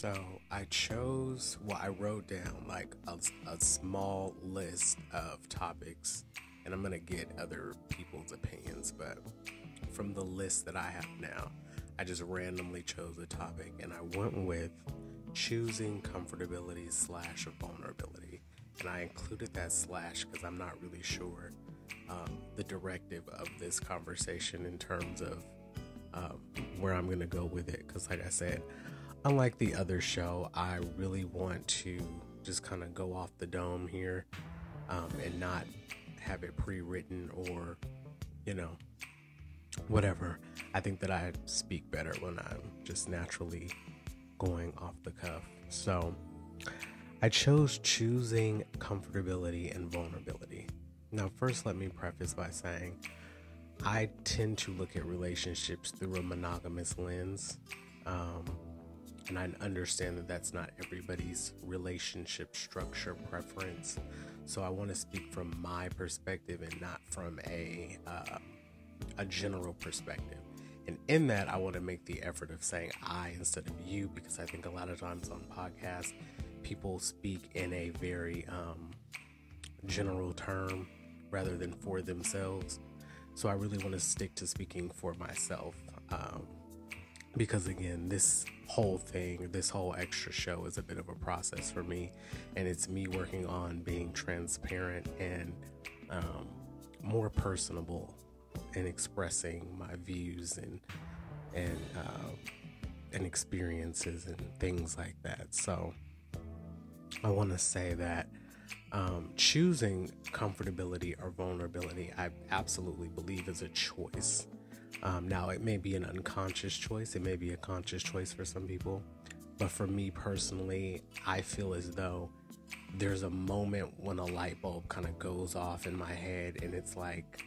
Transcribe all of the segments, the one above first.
So I chose, well, I wrote down like a, a small list of topics, and I'm going to get other people's opinions, but from the list that I have now, I just randomly chose a topic and I went with choosing comfortability slash vulnerability. And I included that slash because I'm not really sure um, the directive of this conversation in terms of um, where I'm going to go with it. Because, like I said, unlike the other show, I really want to just kind of go off the dome here um, and not have it pre written or, you know, whatever. I think that I speak better when I'm just naturally going off the cuff. So I chose choosing comfortability and vulnerability. Now, first, let me preface by saying I tend to look at relationships through a monogamous lens. Um, and I understand that that's not everybody's relationship structure preference. So I want to speak from my perspective and not from a uh, a general perspective. And in that, I want to make the effort of saying I instead of you because I think a lot of times on podcasts, people speak in a very um, general term rather than for themselves. So I really want to stick to speaking for myself. Um, because again, this whole thing, this whole extra show is a bit of a process for me. And it's me working on being transparent and um, more personable and expressing my views and and uh, and experiences and things like that. So I want to say that um, choosing comfortability or vulnerability, I absolutely believe is a choice. Um, now, it may be an unconscious choice, it may be a conscious choice for some people, but for me personally, I feel as though there's a moment when a light bulb kind of goes off in my head, and it's like,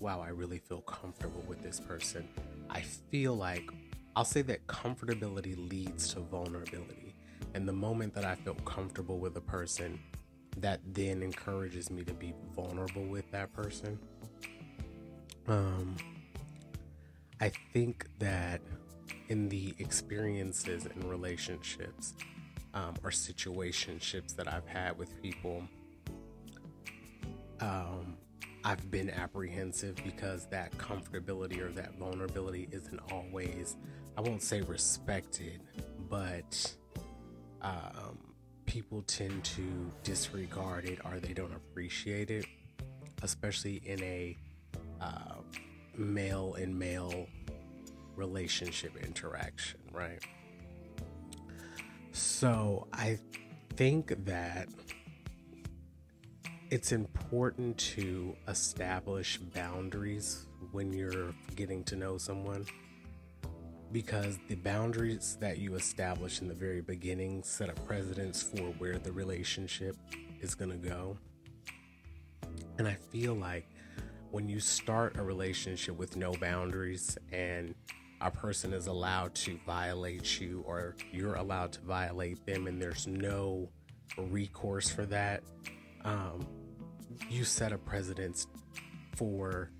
wow, I really feel comfortable with this person. I feel like I'll say that comfortability leads to vulnerability. And the moment that I feel comfortable with a person, that then encourages me to be vulnerable with that person. Um, I think that in the experiences and relationships um, or situationships that I've had with people, um, I've been apprehensive because that comfortability or that vulnerability isn't always, I won't say respected, but um, people tend to disregard it or they don't appreciate it, especially in a uh, male and male relationship interaction, right? So I think that it's important to establish boundaries when you're getting to know someone because the boundaries that you establish in the very beginning set a precedence for where the relationship is going to go. And I feel like when you start a relationship with no boundaries and a person is allowed to violate you or you're allowed to violate them and there's no recourse for that, um, you set a precedence for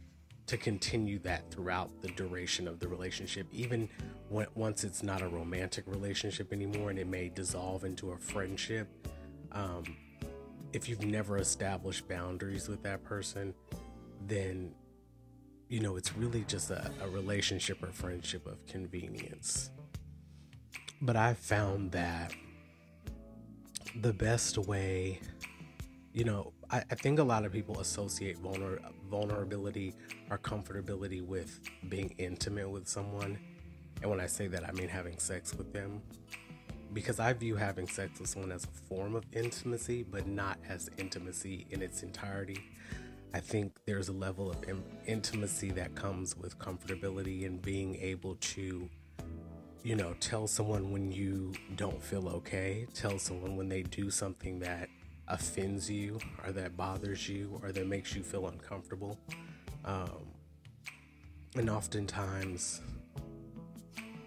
to continue that throughout the duration of the relationship, even when, once it's not a romantic relationship anymore and it may dissolve into a friendship. Um, if you've never established boundaries with that person, then you know it's really just a, a relationship or friendship of convenience. But I've found that the best way, you know, I, I think a lot of people associate vulner, vulnerability or comfortability with being intimate with someone. And when I say that, I mean having sex with them. Because I view having sex with someone as a form of intimacy, but not as intimacy in its entirety. I think there's a level of in- intimacy that comes with comfortability and being able to, you know, tell someone when you don't feel okay, tell someone when they do something that offends you or that bothers you or that makes you feel uncomfortable. Um, and oftentimes,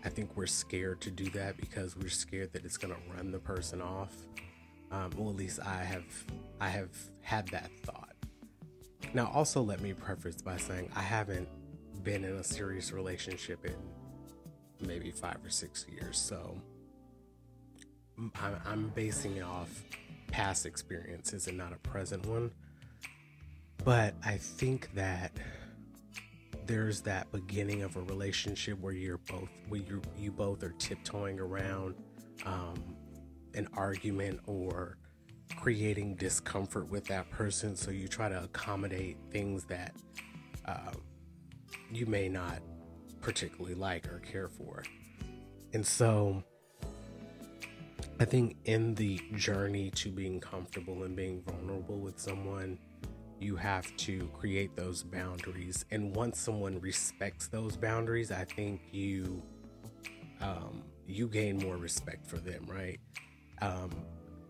I think we're scared to do that because we're scared that it's going to run the person off. Um, well, at least I have I have had that thought. Now, also let me preface by saying I haven't been in a serious relationship in maybe five or six years, so I'm basing it off past experiences and not a present one. But I think that there's that beginning of a relationship where you're both where you you both are tiptoeing around um, an argument or creating discomfort with that person so you try to accommodate things that uh, you may not particularly like or care for and so i think in the journey to being comfortable and being vulnerable with someone you have to create those boundaries. And once someone respects those boundaries, I think you um, you gain more respect for them, right? Um,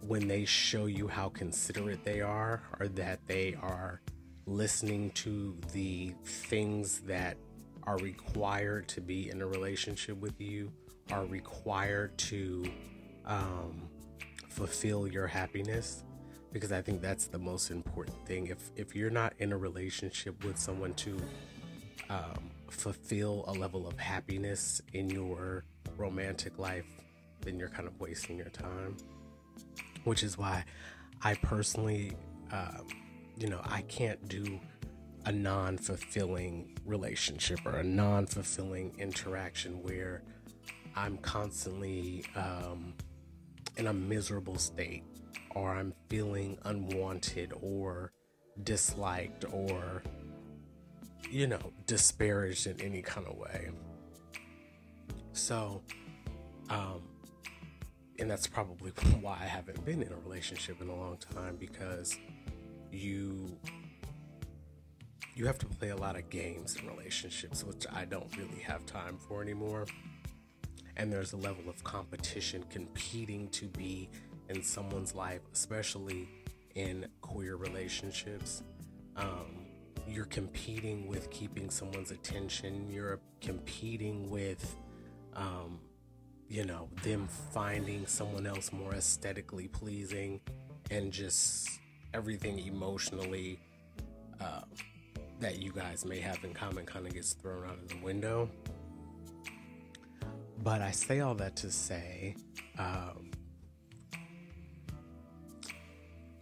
when they show you how considerate they are, or that they are listening to the things that are required to be in a relationship with you, are required to um, fulfill your happiness because I think that's the most important thing. If if you're not in a relationship with someone to um, fulfill a level of happiness in your romantic life, then you're kind of wasting your time. Which is why I personally, um, you know, I can't do a non fulfilling relationship or a non fulfilling interaction where I'm constantly um, in a miserable state or I'm feeling unwanted or disliked or, you know, disparaged in any kind of way. So, um, and that's probably why I haven't been in a relationship in a long time because you you have to play a lot of games in relationships which I don't really have time for anymore and there's a level of competition competing to be in someone's life, especially in queer relationships. Um, you're competing with keeping someone's attention. You're competing with, um, you know, them finding someone else more aesthetically pleasing and just everything emotionally uh, that you guys may have in common kind of gets thrown out of the window. But I say all that to say, um,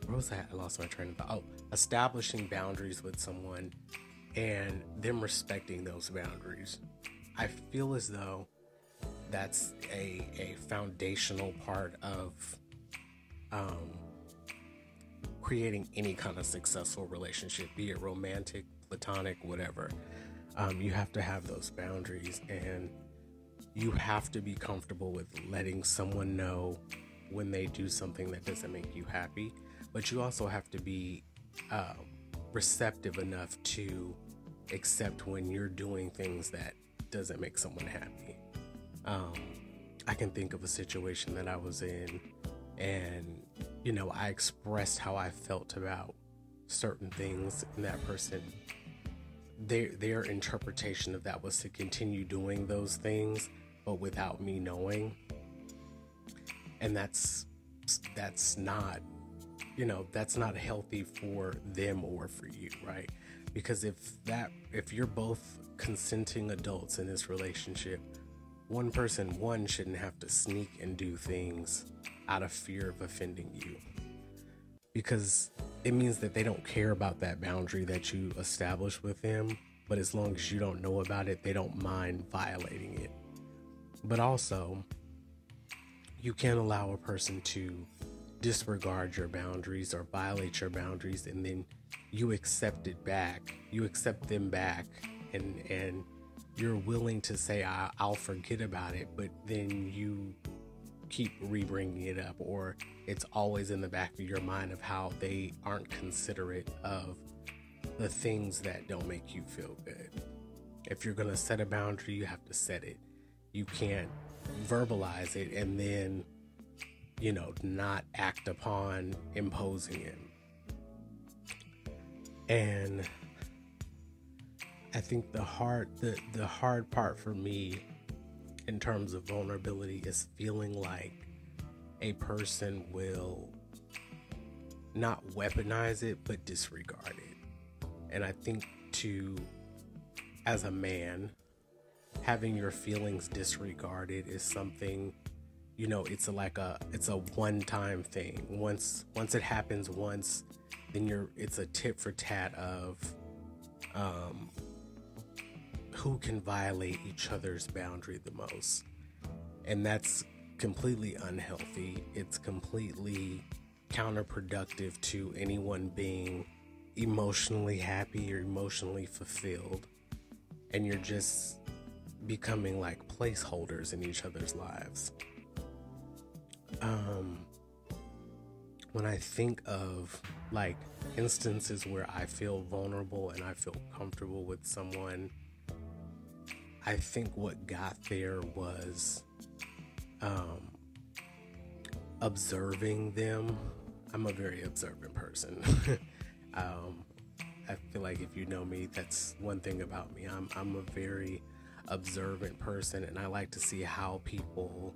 what was that? I lost my train of thought. Oh, establishing boundaries with someone and them respecting those boundaries. I feel as though that's a, a foundational part of um, creating any kind of successful relationship, be it romantic, platonic, whatever. Um, you have to have those boundaries and you have to be comfortable with letting someone know when they do something that doesn't make you happy but you also have to be uh, receptive enough to accept when you're doing things that doesn't make someone happy. Um, I can think of a situation that I was in, and you know, I expressed how I felt about certain things, and that person, their their interpretation of that was to continue doing those things, but without me knowing, and that's that's not you know that's not healthy for them or for you right? Because if that if you're both consenting adults in this relationship one person one shouldn't have to sneak and do things out of fear of offending you. Because it means that they don't care about that boundary that you establish with them but as long as you don't know about it they don't mind violating it. But also you can't allow a person to disregard your boundaries or violate your boundaries and then you accept it back. You accept them back and and you're willing to say I, will forget about it but then you keep re-bringing it up or it's always in the back of your mind of how they aren't considerate of the things that don't make you feel good if you're to set a boundary you have to set it you can't verbalize it and then you know, not act upon imposing it. And I think the hard the the hard part for me in terms of vulnerability is feeling like a person will not weaponize it but disregard it. And I think to as a man having your feelings disregarded is something you know it's a, like a it's a one time thing once once it happens once then you're it's a tit for tat of um who can violate each other's boundary the most. And that's completely unhealthy. It's completely counterproductive to anyone being emotionally happy or emotionally fulfilled. And you're just becoming like placeholders in each other's lives. Um, when I think of like instances where I feel vulnerable and I feel comfortable with someone, I think what got there was um, observing them. I'm a very observant person. um, I feel like if you know me, that's one thing about me. I'm I'm a very observant person, and I like to see how people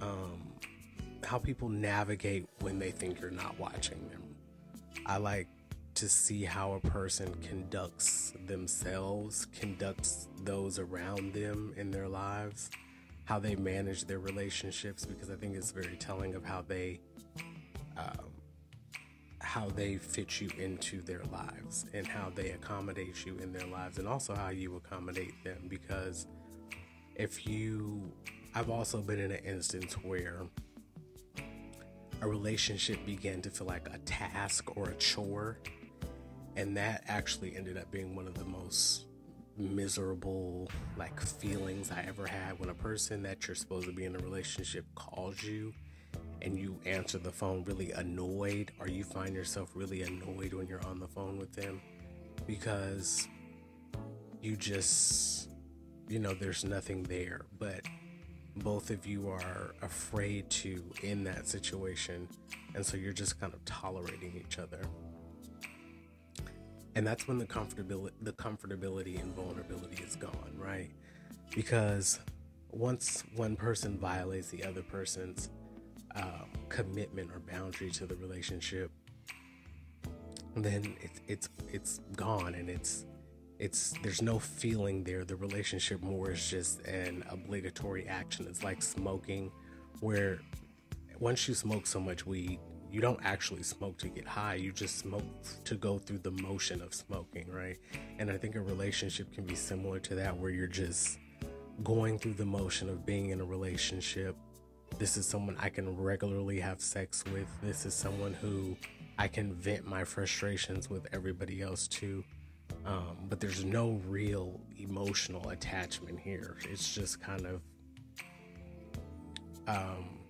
um, how people navigate when they think you're not watching them. I like to see how a person conducts themselves, conducts those around them in their lives, how they manage their relationships, because I think it's very telling of how they. Um, how they fit you into their lives and how they accommodate you in their lives and also how you accommodate them because if you I've also been in an instance where a relationship began to feel like a task or a chore. And that actually ended up being one of the most miserable like feelings I ever had when a person that you're supposed to be in a relationship calls you and you answer the phone really annoyed or you find yourself really annoyed when you're on the phone with them because you just you know there's nothing there. But both of you are afraid to in that situation. And so you're just kind of tolerating each other and that's when the comfortability the comfortability and vulnerability is gone right? Because once one person violates the other person's um, commitment or boundary to the relationship then it's it's it's gone and it's it's there's no feeling there. The relationship more is just an obligatory action. It's like smoking where once you smoke so much weed you don't actually smoke to get high you just smoke to go through the motion of smoking right? And i think a relationship can be similar to that where you're just going through the motion of being in a relationship. This is someone i can regularly have sex with. This is someone who i can vent my frustrations with everybody else too. Um, but there's no real emotional attachment here. It's just kind of um,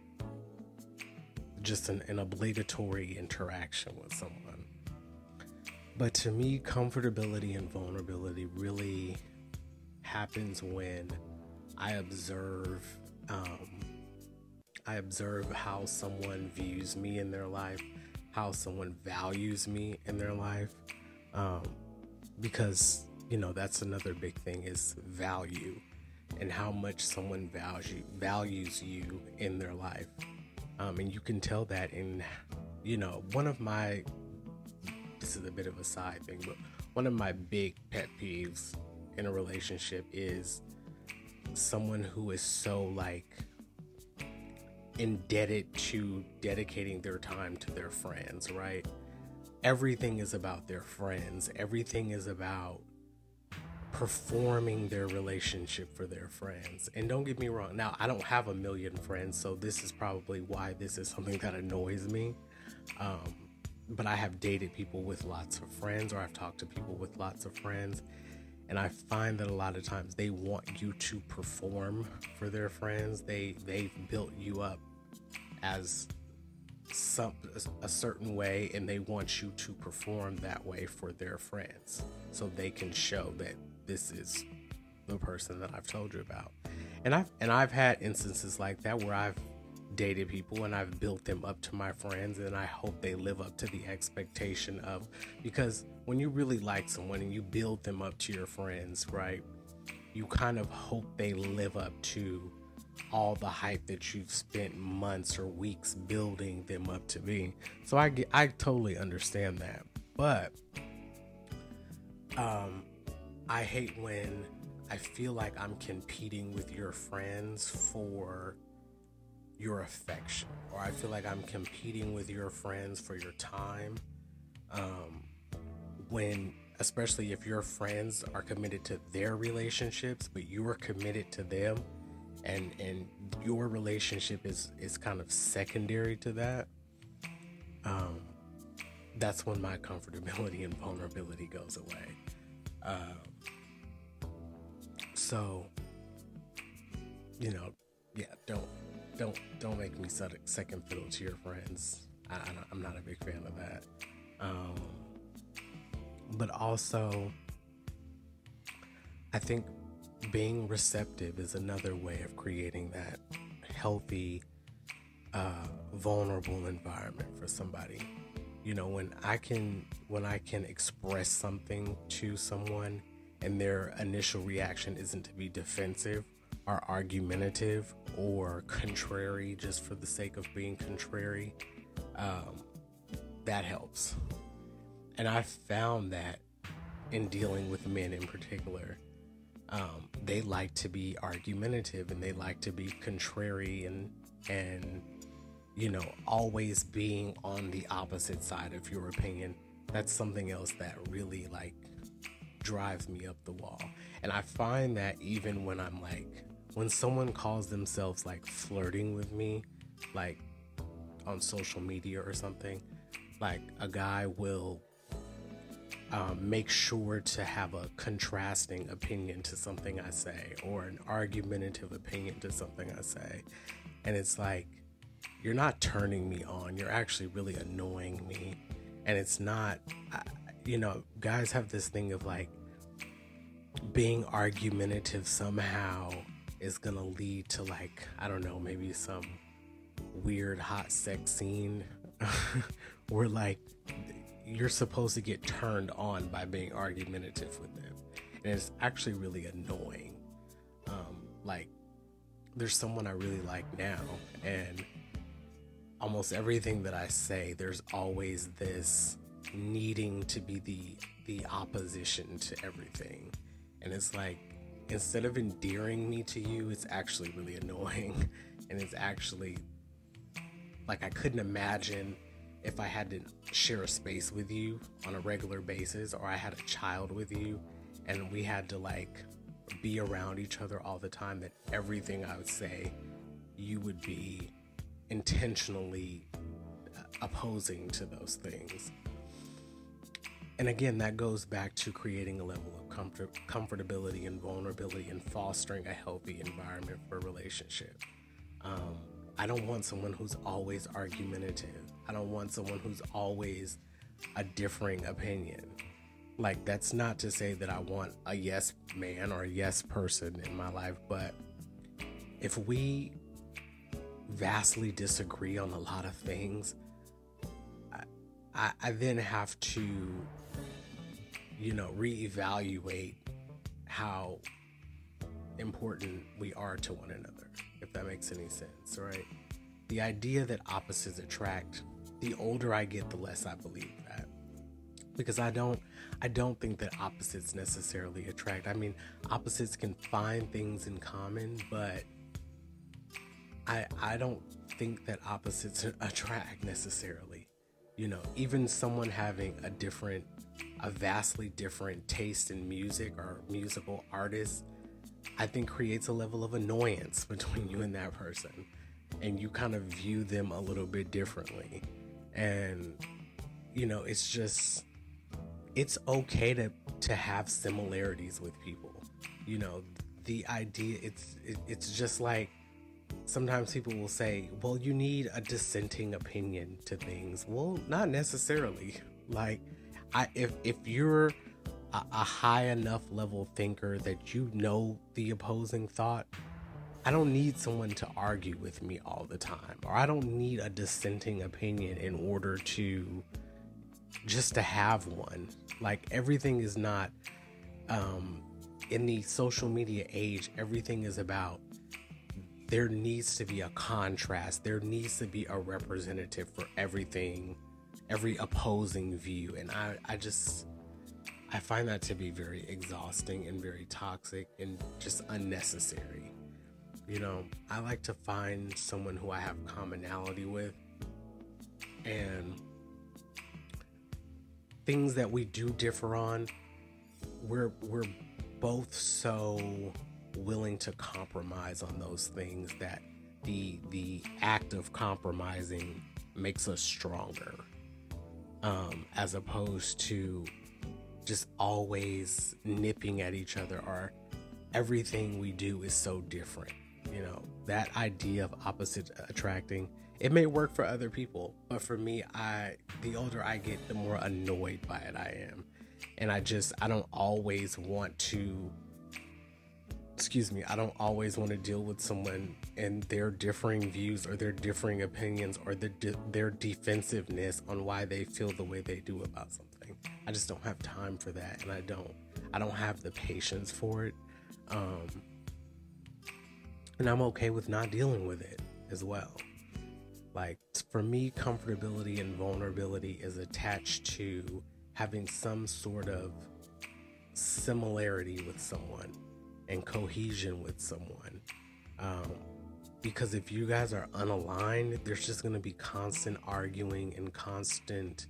just an, an obligatory interaction with someone. But to me, comfortability and vulnerability really happens when I observe um, I observe how someone views me in their life, how someone values me in their life. Um, because you know that's another big thing is value and how much someone value, values you in their life um, and you can tell that in you know one of my this is a bit of a side thing but one of my big pet peeves in a relationship is someone who is so like indebted to dedicating their time to their friends right? Everything is about their friends, everything is about performing their relationship for their friends. And don't get me wrong, now I don't have a million friends, so this is probably why this is something that annoys me. Um, but I have dated people with lots of friends, or I've talked to people with lots of friends. And I find that a lot of times they want you to perform for their friends. They they've built you up as some a certain way and they want you to perform that way for their friends so they can show that this is the person that I've told you about. And I've and I've had instances like that where I've dated people and I've built them up to my friends and I hope they live up to the expectation of because when you really like someone and you build them up to your friends, right? You kind of hope they live up to all the hype that you've spent months or weeks building them up to be. So I get, I totally understand that. But um I hate when I feel like I'm competing with your friends for your affection, or I feel like I'm competing with your friends for your time. Um, when, especially if your friends are committed to their relationships, but you are committed to them, and and your relationship is is kind of secondary to that. Um, that's when my comfortability and vulnerability goes away. Um, so, you know, yeah, don't don't don't make me second fiddle to your friends. I, am not a big fan of that. Um, but also, I think being receptive is another way of creating that healthy, uh, vulnerable environment for somebody. You know, when I can when I can express something to someone and their initial reaction isn't to be defensive or argumentative or contrary just for the sake of being contrary, um, that helps. And I found that in dealing with men in particular, um, they like to be argumentative and they like to be contrary and and you know always being on the opposite side of your opinion. That's something else that really like drives me up the wall. And I find that even when I'm like when someone calls themselves like flirting with me, like on social media or something, like a guy will um, make sure to have a contrasting opinion to something I say or an argumentative opinion to something I say. And it's like, you're not turning me on, you're actually really annoying me. And it's not, you know, guys have this thing of like being argumentative somehow is gonna lead to like I don't know maybe some weird hot sex scene where like you're supposed to get turned on by being argumentative with them. And it's actually really annoying. Um, like there's someone I really like now and almost everything that I say there's always this needing to be the the opposition to everything and it's like instead of endearing me to you, it's actually really annoying. And it's actually like I couldn't imagine if I had to share a space with you on a regular basis or I had a child with you and we had to like be around each other all the time that everything I would say you would be intentionally opposing to those things. And again, that goes back to creating a level of comfort, comfortability and vulnerability and fostering a healthy environment for a relationship. Um, I don't want someone who's always argumentative. I don't want someone who's always a differing opinion. Like, that's not to say that I want a yes man or a yes person in my life, but if we vastly disagree on a lot of things, I, I, I then have to you know, reevaluate how important we are to one another, if that makes any sense, right? The idea that opposites attract, the older I get, the less I believe that. Because I don't I don't think that opposites necessarily attract. I mean, opposites can find things in common, but I I don't think that opposites attract necessarily. You know, even someone having a different a vastly different taste in music or musical artists, I think creates a level of annoyance between you and that person. And you kind of view them a little bit differently. And, you know, it's just, it's okay to, to have similarities with people. You know, the idea, it's, it, it's just like, sometimes people will say, well, you need a dissenting opinion to things. Well, not necessarily. Like, I if if you're a, a high enough level thinker that you know the opposing thought, I don't need someone to argue with me all the time, or I don't need a dissenting opinion in order to just to have one. Like everything is not um, in the social media age. Everything is about there needs to be a contrast. There needs to be a representative for everything every opposing view and I, I just I find that to be very exhausting and very toxic and just unnecessary. You know, I like to find someone who I have commonality with and things that we do differ on. We're we're both so willing to compromise on those things that the the act of compromising makes us stronger um, as opposed to just always nipping at each other or everything we do is so different you know? That idea of opposite attracting it may work for other people but for me i the older i get the more annoyed by it i am. And i just i don't always want to excuse me, I don't always want to deal with someone and their differing views or their differing opinions or the de- their defensiveness on why they feel the way they do about something. I just don't have time for that, and I don't. I don't have the patience for it. Um, and I'm okay with not dealing with it as well. Like for me, comfortability and vulnerability is attached to having some sort of similarity with someone and cohesion with someone. Um, because if you guys are unaligned, there's just going to be constant arguing and constant,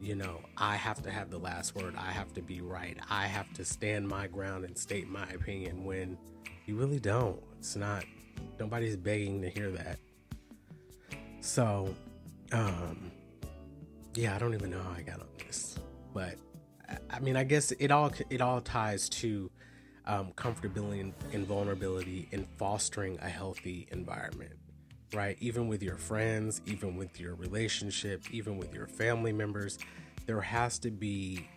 you know, I have to have the last word. I have to be right. I have to stand my ground and state my opinion when you really don't. It's not, nobody's begging to hear that. So, um, yeah, I don't even know how I got on this, but I mean, I guess it all it all ties to um, comfortability and, and vulnerability in fostering a healthy environment, right? Even with your friends, even with your relationship, even with your family members, there has to be.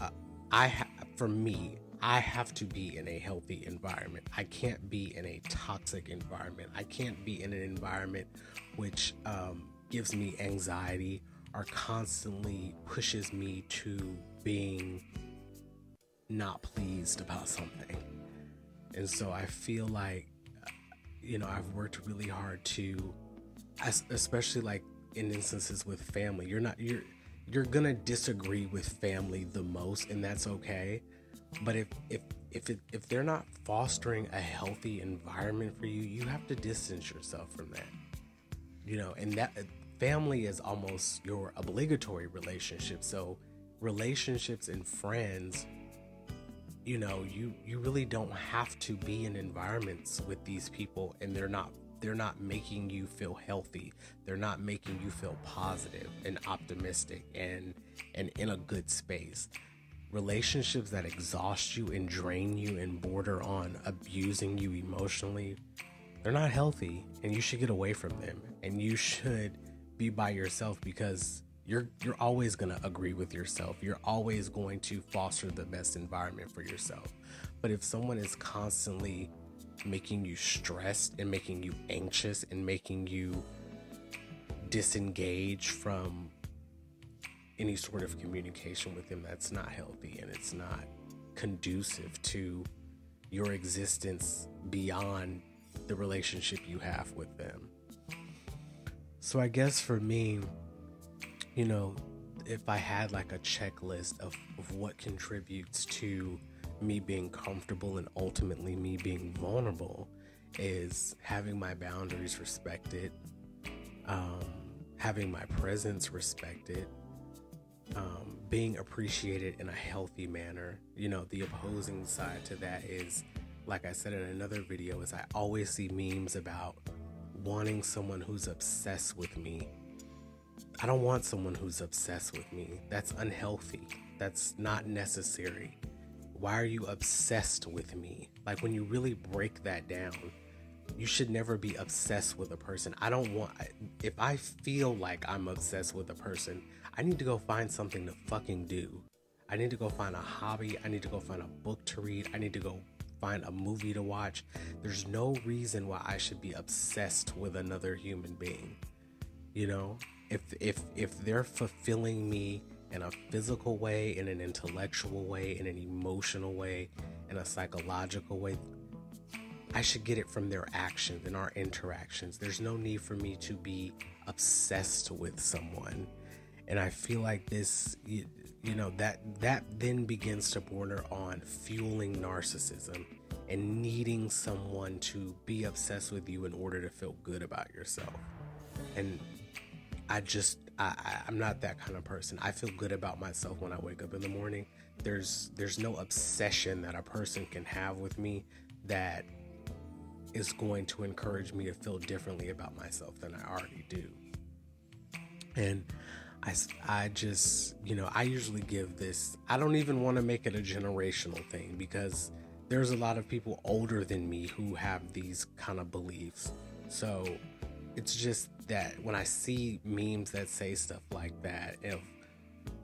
Uh, I ha- for me, I have to be in a healthy environment. I can't be in a toxic environment. I can't be in an environment which um, gives me anxiety or constantly pushes me to being not pleased about something. And so I feel like, you know, I've worked really hard to, especially like in instances with family, you're not, you're, you're gonna disagree with family the most, and that's okay. But if, if, if, it, if they're not fostering a healthy environment for you, you have to distance yourself from that. You know, and that family is almost your obligatory relationship. So, relationships and friends you know you you really don't have to be in environments with these people and they're not they're not making you feel healthy. They're not making you feel positive and optimistic and and in a good space. Relationships that exhaust you and drain you and border on abusing you emotionally they're not healthy and you should get away from them. And you should be by yourself because you're you're always going to agree with yourself. You're always going to foster the best environment for yourself. But if someone is constantly making you stressed and making you anxious and making you disengage from any sort of communication with them that's not healthy and it's not conducive to your existence beyond the relationship you have with them. So I guess for me, you know, if I had like a checklist of, of what contributes to me being comfortable and ultimately me being vulnerable, is having my boundaries respected, um, having my presence respected, um, being appreciated in a healthy manner. You know, the opposing side to that is, like I said in another video, is I always see memes about wanting someone who's obsessed with me I don't want someone who's obsessed with me. That's unhealthy. That's not necessary. Why are you obsessed with me? Like when you really break that down, you should never be obsessed with a person. I don't want, if I feel like I'm obsessed with a person, I need to go find something to fucking do. I need to go find a hobby. I need to go find a book to read. I need to go find a movie to watch. There's no reason why I should be obsessed with another human being. You know, if if if they're fulfilling me in a physical way, in an intellectual way, in an emotional way, in a psychological way, I should get it from their actions and our interactions. There's no need for me to be obsessed with someone. And I feel like this you, you know that that then begins to border on fueling narcissism and needing someone to be obsessed with you in order to feel good about yourself. And I just I, I'm not that kind of person. I feel good about myself when I wake up in the morning. There's there's no obsession that a person can have with me that is going to encourage me to feel differently about myself than I already do. And I, I just, you know, I usually give this, I don't even want to make it a generational thing because there's a lot of people older than me who have these kind of beliefs. So it's just that when I see memes that say stuff like that, if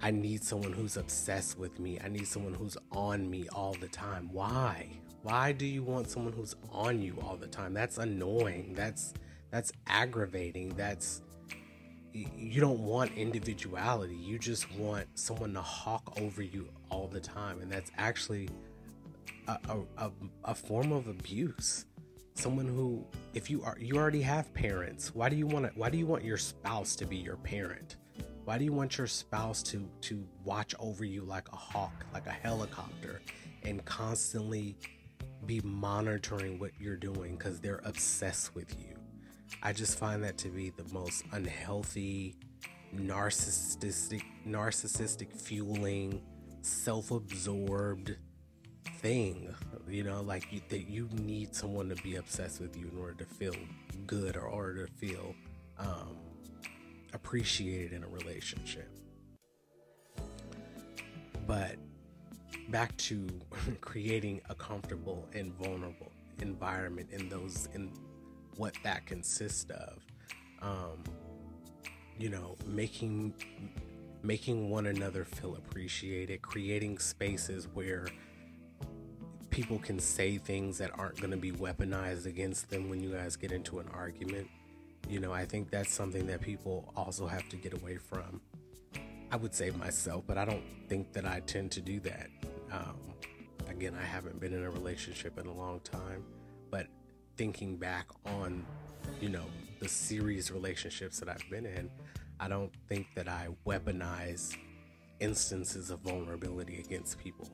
I need someone who's obsessed with me, I need someone who's on me all the time. Why? Why do you want someone who's on you all the time? That's annoying. That's that's aggravating. That's you don't want individuality. You just want someone to hawk over you all the time, and that's actually a, a, a, form of abuse someone who if you are you already have parents why do you want to why do you want your spouse to be your parent? Why do you want your spouse to to watch over you like a hawk like a helicopter and constantly be monitoring what you're doing because they're obsessed with you? I just find that to be the most unhealthy narcissistic narcissistic fueling self-absorbed thing you know like you, that you need someone to be obsessed with you in order to feel good or order to feel um, appreciated in a relationship. But back to creating a comfortable and vulnerable environment in those in what that consists of um, you know making making one another feel appreciated creating spaces where people can say things that aren't going to be weaponized against them when you guys get into an argument. You know, I think that's something that people also have to get away from. I would say myself, but I don't think that I tend to do that. Um, again, I haven't been in a relationship in a long time, but thinking back on, you know, the serious relationships that I've been in, I don't think that I weaponize instances of vulnerability against people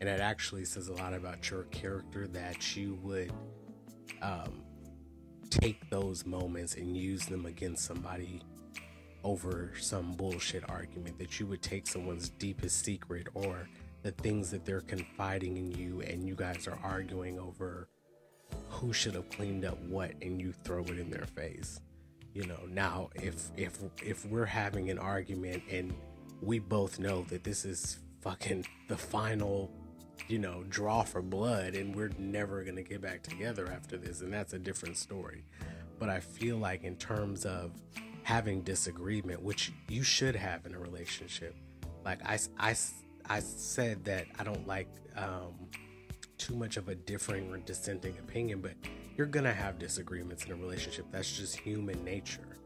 and it actually says a lot about your character that you would um, take those moments and use them against somebody over some bullshit argument that you would take someone's deepest secret or the things that they're confiding in you and you guys are arguing over who should have cleaned up what and you throw it in their face. You know now if if if we're having an argument and we both know that this is fucking the final you know, draw for blood and we're never going to get back together after this. And that's a different story. But I feel like, in terms of having disagreement, which you should have in a relationship, like I, I, I said that I don't like um, too much of a differing or dissenting opinion, but you're going to have disagreements in a relationship. That's just human nature.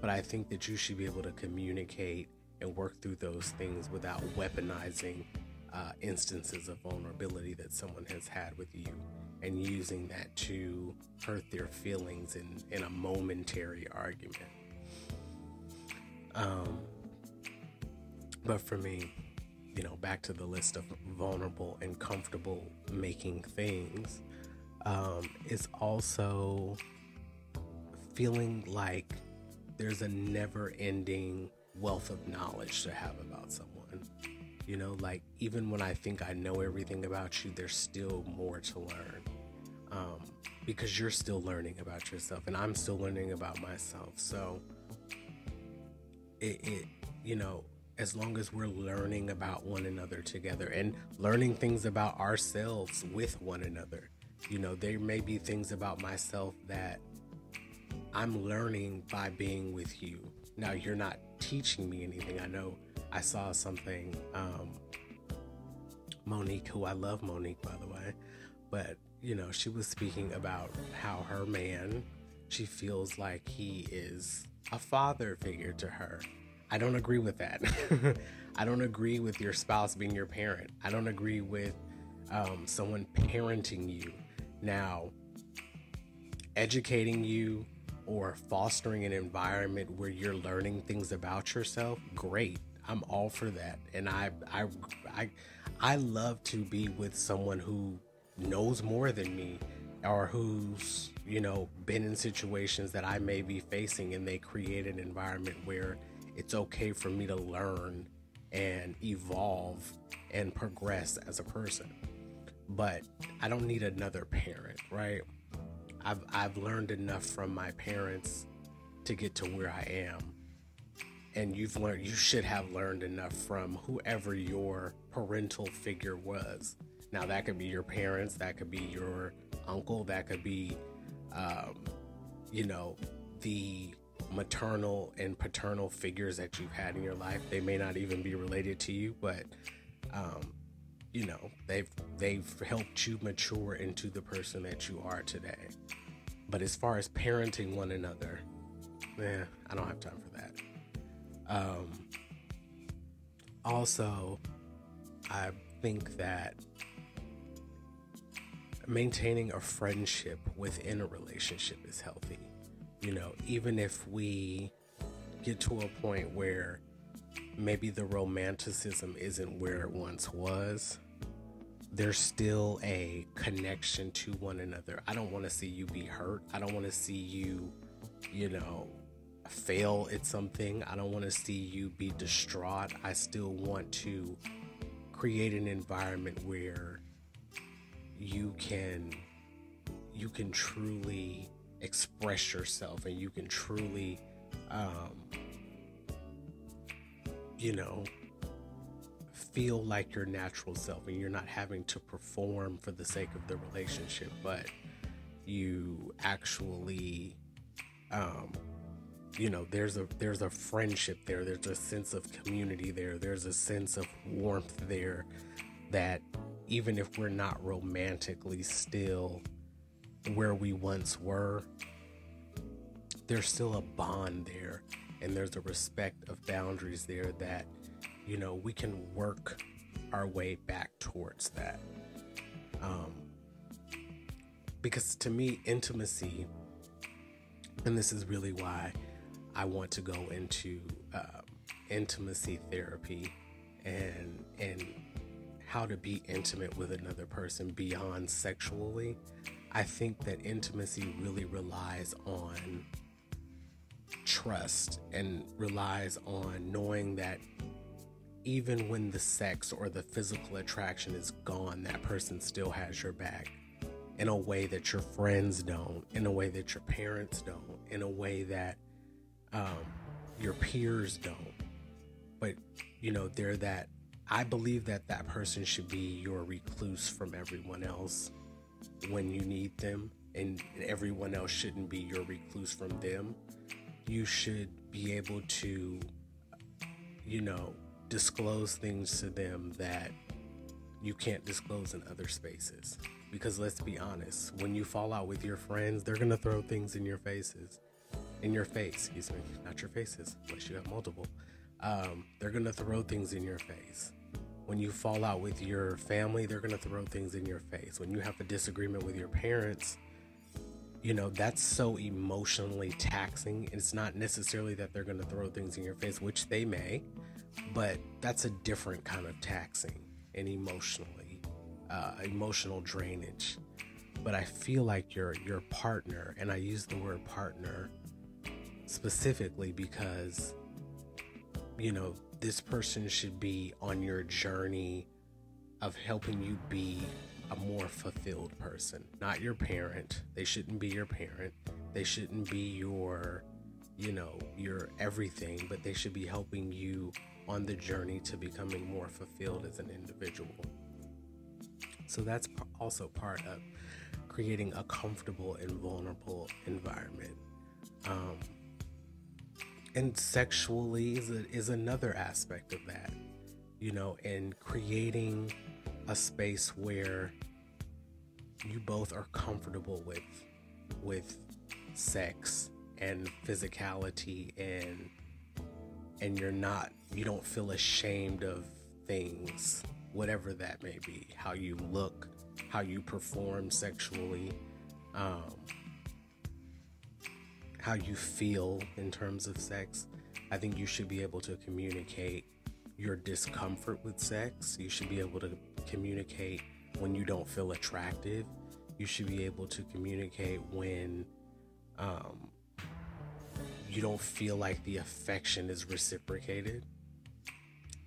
But I think that you should be able to communicate and work through those things without weaponizing uh, instances of vulnerability that someone has had with you and using that to hurt their feelings in, in a momentary argument. Um, but for me, you know, back to the list of vulnerable and comfortable making things, um, is also feeling like there's a never ending wealth of knowledge to have about someone. You know, like even when I think I know everything about you, there's still more to learn. Um, because you're still learning about yourself and I'm still learning about myself. So it, it you know, as long as we're learning about one another together and learning things about ourselves with one another. You know, there may be things about myself that I'm learning by being with you. Now, you're not teaching me anything. I know I saw something. Um, Monique, who I love Monique, by the way, but you know, she was speaking about how her man, she feels like he is a father figure to her. I don't agree with that. I don't agree with your spouse being your parent. I don't agree with um, someone parenting you. Now, educating you or fostering an environment where you're learning things about yourself, great. I'm all for that. And I I I I love to be with someone who knows more than me or who's you know been in situations that I may be facing and they create an environment where it's okay for me to learn and evolve and progress as a person. But I don't need another parent, right? I've I've learned enough from my parents to get to where I am. And you've learned you should have learned enough from whoever your parental figure was. Now that could be your parents, that could be your uncle, that could be um, you know, the maternal and paternal figures that you've had in your life. They may not even be related to you, but um, you know, they've they've helped you mature into the person that you are today. But as far as parenting one another, yeah, I don't have time for that. Um, also, I think that maintaining a friendship within a relationship is healthy. You know, even if we get to a point where maybe the romanticism isn't where it once was, there's still a connection to one another. I don't want to see you be hurt. I don't want to see you, you know, fail at something. I don't want to see you be distraught. I still want to create an environment where you can you can truly express yourself and you can truly um, you know feel like your natural self and you're not having to perform for the sake of the relationship but you actually um, you know there's a there's a friendship there. There's a sense of community there. There's a sense of warmth there that even if we're not romantically still where we once were, there's still a bond there. And there's a respect of boundaries there that, you know, we can work our way back towards that. Um, because to me, intimacy, and this is really why I want to go into um, intimacy therapy and and how to be intimate with another person beyond sexually, I think that intimacy really relies on trust and relies on knowing that even when the sex or the physical attraction is gone, that person still has your back in a way that your friends don't, in a way that your parents don't, in a way that um, your peers don't. But, you know, they're that I believe that that person should be your recluse from everyone else when you need them, and everyone else shouldn't be your recluse from them. You should be able to, you know, disclose things to them that you can't disclose in other spaces. Because let's be honest, when you fall out with your friends, they're gonna throw things in your faces, in your face, excuse me, not your faces, unless you have multiple. Um, they're gonna throw things in your face when you fall out with your family, they're to throw things in your face. When you have a disagreement with your parents, you know, that's so emotionally taxing. It's not necessarily that they're to throw things in your face, which they may, but that's a different kind of taxing and emotionally, uh, emotional drainage. But I feel like your your partner, and I use the word partner specifically because, you know, this person should be on your journey of helping you be a more fulfilled person, not your parent. They shouldn't be your parent. They shouldn't be your, you know, your everything, but they should be helping you on the journey to becoming more fulfilled as an individual. So that's also part of creating a comfortable and vulnerable environment. Um, and sexually is, a, is another aspect of that you know and creating a space where you both are comfortable with with sex and physicality and and you're not you don't feel ashamed of things whatever that may be how you look how you perform sexually um, how you feel in terms of sex. I think you should be able to communicate your discomfort with sex. You should be able to communicate when you don't feel attractive. You should be able to communicate when um, you don't feel like the affection is reciprocated.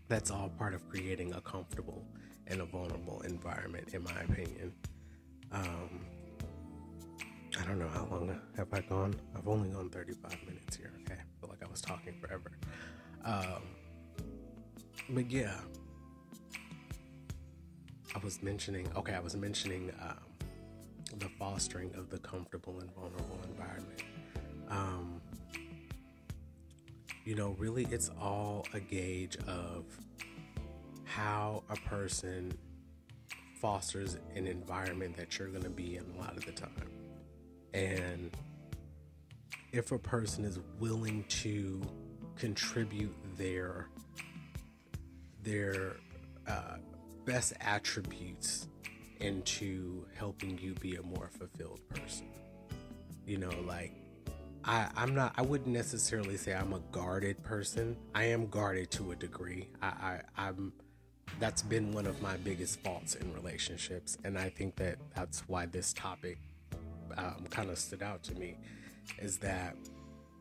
That's all part of creating a comfortable and a vulnerable environment, in my opinion. Um, I don't know how long have I gone. I've only gone 35 minutes here. Okay, I feel like I was talking forever. Um, but yeah, I was mentioning. Okay, I was mentioning um, the fostering of the comfortable and vulnerable environment. Um, you know, really, it's all a gauge of how a person fosters an environment that you're going to be in a lot of the time. And if a person is willing to contribute their their uh, best attributes into helping you be a more fulfilled person. You know, like I, I'm not I wouldn't necessarily say I'm a guarded person. I am guarded to a degree. I, I I'm that's been one of my biggest faults in relationships and I think that that's why this topic um, kind of stood out to me is that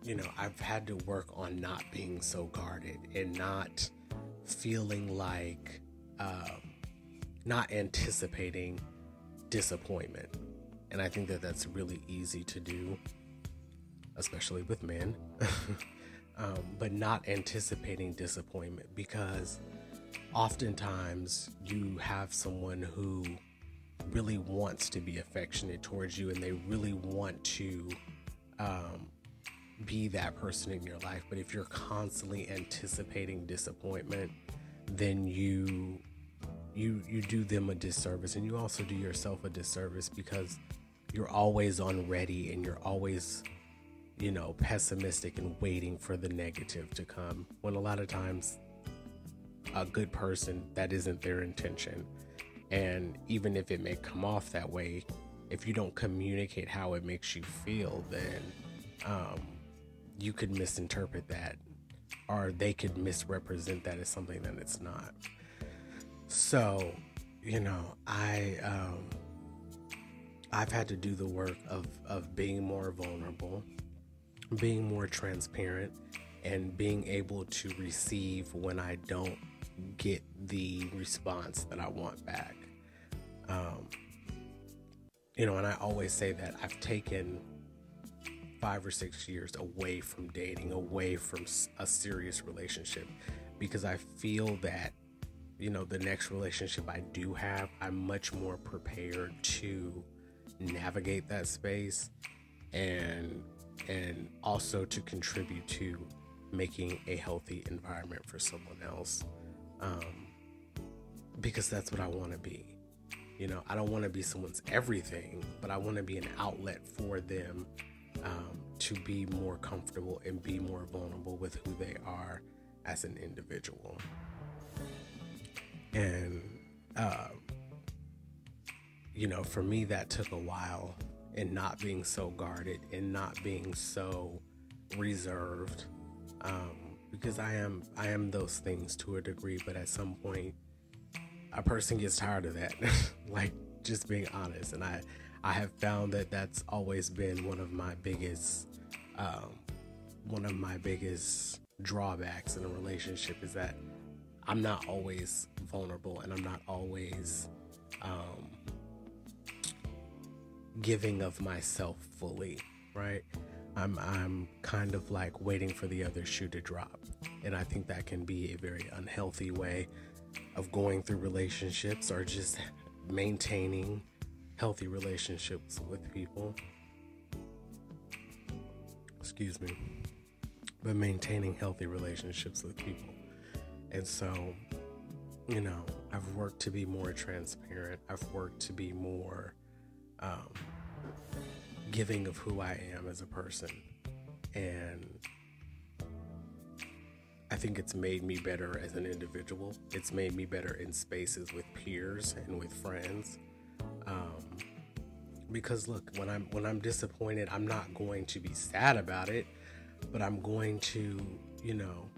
you know I've had to work on not being so guarded and not feeling like um, not anticipating disappointment. And I think that that's really easy to do especially with men um, but not anticipating disappointment because oftentimes you have someone who really wants to be affectionate towards you and they really want to um, be that person in your life. But if you're constantly anticipating disappointment, then you you you do them a disservice and you also do yourself a disservice because you're always on ready and you're always you know pessimistic and waiting for the negative to come when a lot of times a good person that isn't their intention and even if it may come off that way, if you don't communicate how it makes you feel, then um, you could misinterpret that or they could misrepresent that as something that it's not. So, you know, I um, I've had to do the work of of being more vulnerable, being more transparent, and being able to receive when I don't get the response that I want back. Um, you know, and I always say that I've taken five or six years away from dating, away from a serious relationship, because I feel that, you know, the next relationship I do have, I'm much more prepared to navigate that space and and also to contribute to making a healthy environment for someone else um, because that's what I want to be. You know, I don't want to be someone's everything, but I want to be an outlet for them um, to be more comfortable and be more vulnerable with who they are as an individual. And, uh, you know, for me, that took a while in not being so guarded and not being so reserved. Um, because I am I am those things to a degree, but at some point a person gets tired of that. like just being honest, and I I have found that that's always been one of my biggest um, one of my biggest drawbacks in a relationship is that I'm not always vulnerable and I'm not always um, giving of myself fully, right? I'm I'm kind of like waiting for the other shoe to drop. And I think that can be a very unhealthy way of going through relationships or just maintaining healthy relationships with people. Excuse me. But maintaining healthy relationships with people. And so, you know, I've worked to be more transparent. I've worked to be more um, giving of who I am as a person. And I think it's made me better as an individual. It's made me better in spaces with peers and with friends. Um, because look, when I'm when I'm disappointed, I'm not going to be sad about it, but I'm going to, you know,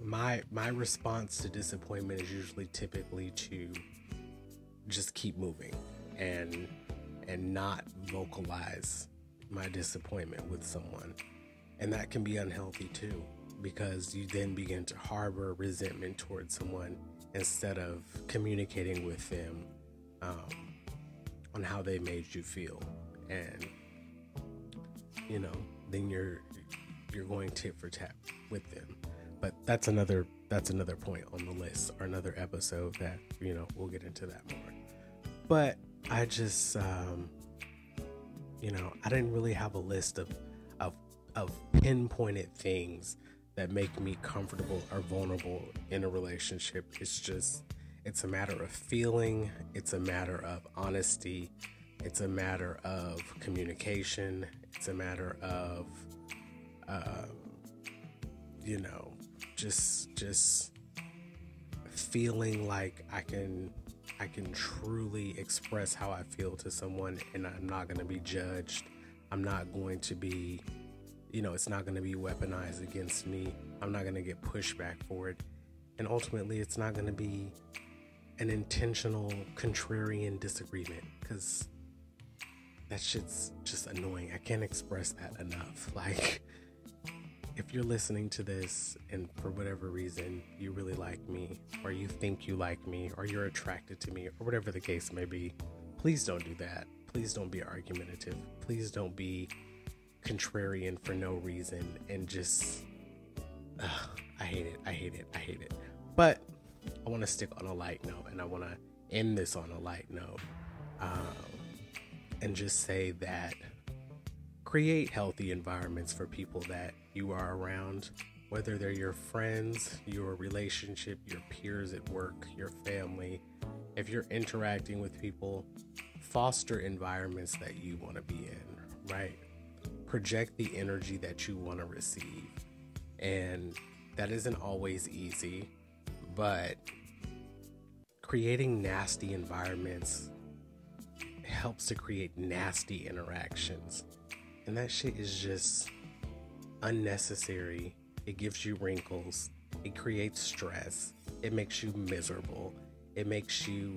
my my response to disappointment is usually typically to just keep moving and and not vocalize my disappointment with someone. And that can be unhealthy too, because you then begin to harbor resentment towards someone instead of communicating with them um, on how they made you feel. And you know, then you're you're going tit for tat with them. But that's another that's another point on the list or another episode that you know we'll get into that more. But I just um, you know I didn't really have a list of of of pinpointed things that make me comfortable or vulnerable in a relationship. It's just it's a matter of feeling. It's a matter of honesty. It's a matter of communication. It's a matter of, um, you know, just just feeling like I can I can truly express how I feel to someone, and I'm not going to be judged. I'm not going to be, you know, it's not going to be weaponized against me. I'm not going to get pushback for it, and ultimately, it's not going to be an intentional contrarian disagreement because that shit's just annoying. I can't express that enough. Like, if you're listening to this and for whatever reason you really like me, or you think you like me, or you're attracted to me, or whatever the case may be, please don't do that. Please don't be argumentative. Please don't be contrarian for no reason and just. I hate it. I hate it. I hate it. But I want to stick on a light note and I want to end this on a light note. Um, and just say that create healthy environments for people that you are around, whether they're your friends, your relationship, your peers at work, your family. If you're interacting with people, foster environments that you want to be in, right? Project the energy that you want to receive. And that isn't always easy, but creating nasty environments helps to create nasty interactions. And that shit is just unnecessary. It gives you wrinkles. It creates stress. It makes you miserable. It makes you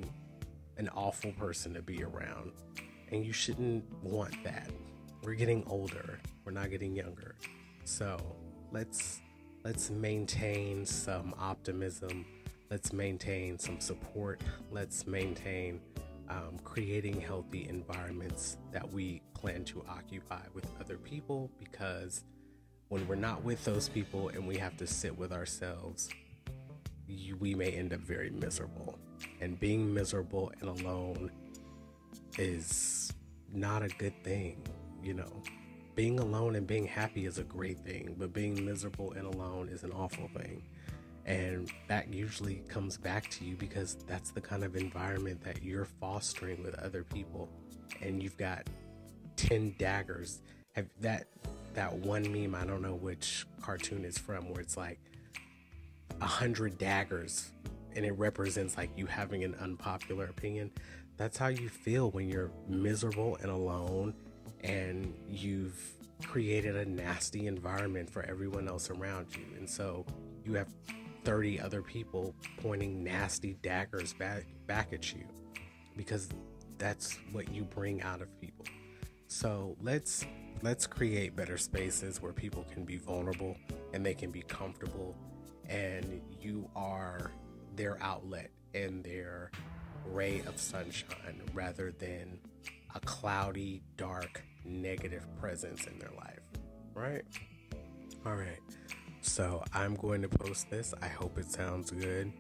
an awful person to be around. And you shouldn't want that. We're getting older. We're not getting younger. So let's let's maintain some optimism. Let's maintain some support. Let's maintain um, creating healthy environments that we plan to occupy with other people because when we're not with those people and we have to sit with ourselves, you, we may end up very miserable. And being miserable and alone is not a good thing, you know. Being alone and being happy is a great thing, but being miserable and alone is an awful thing. And that usually comes back to you because that's the kind of environment that you're fostering with other people. And you've got 10 daggers. Have that that one meme, I don't know which cartoon it's from, where it's like a hundred daggers and it represents like you having an unpopular opinion. That's how you feel when you're miserable and alone and you've created a nasty environment for everyone else around you. And so you have 30 other people pointing nasty daggers back back at you because that's what you bring out of people. So let's let's create better spaces where people can be vulnerable and they can be comfortable and you are their outlet and their ray of sunshine rather than a cloudy, dark, negative presence in their life. Right? All right. So I'm going to post this. I hope it sounds good.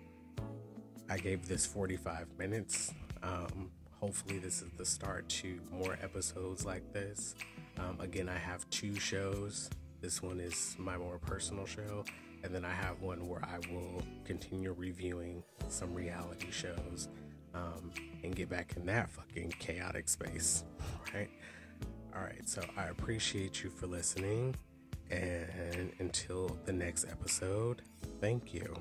I gave this 45 minutes. Um, hopefully, this is the start to more episodes like this. Um, again, I have two shows. This one is my more personal show, and then I have one where I will continue reviewing some reality shows um, and get back in that fucking chaotic space, right? All right, so I appreciate you for listening. And until the next episode, thank you.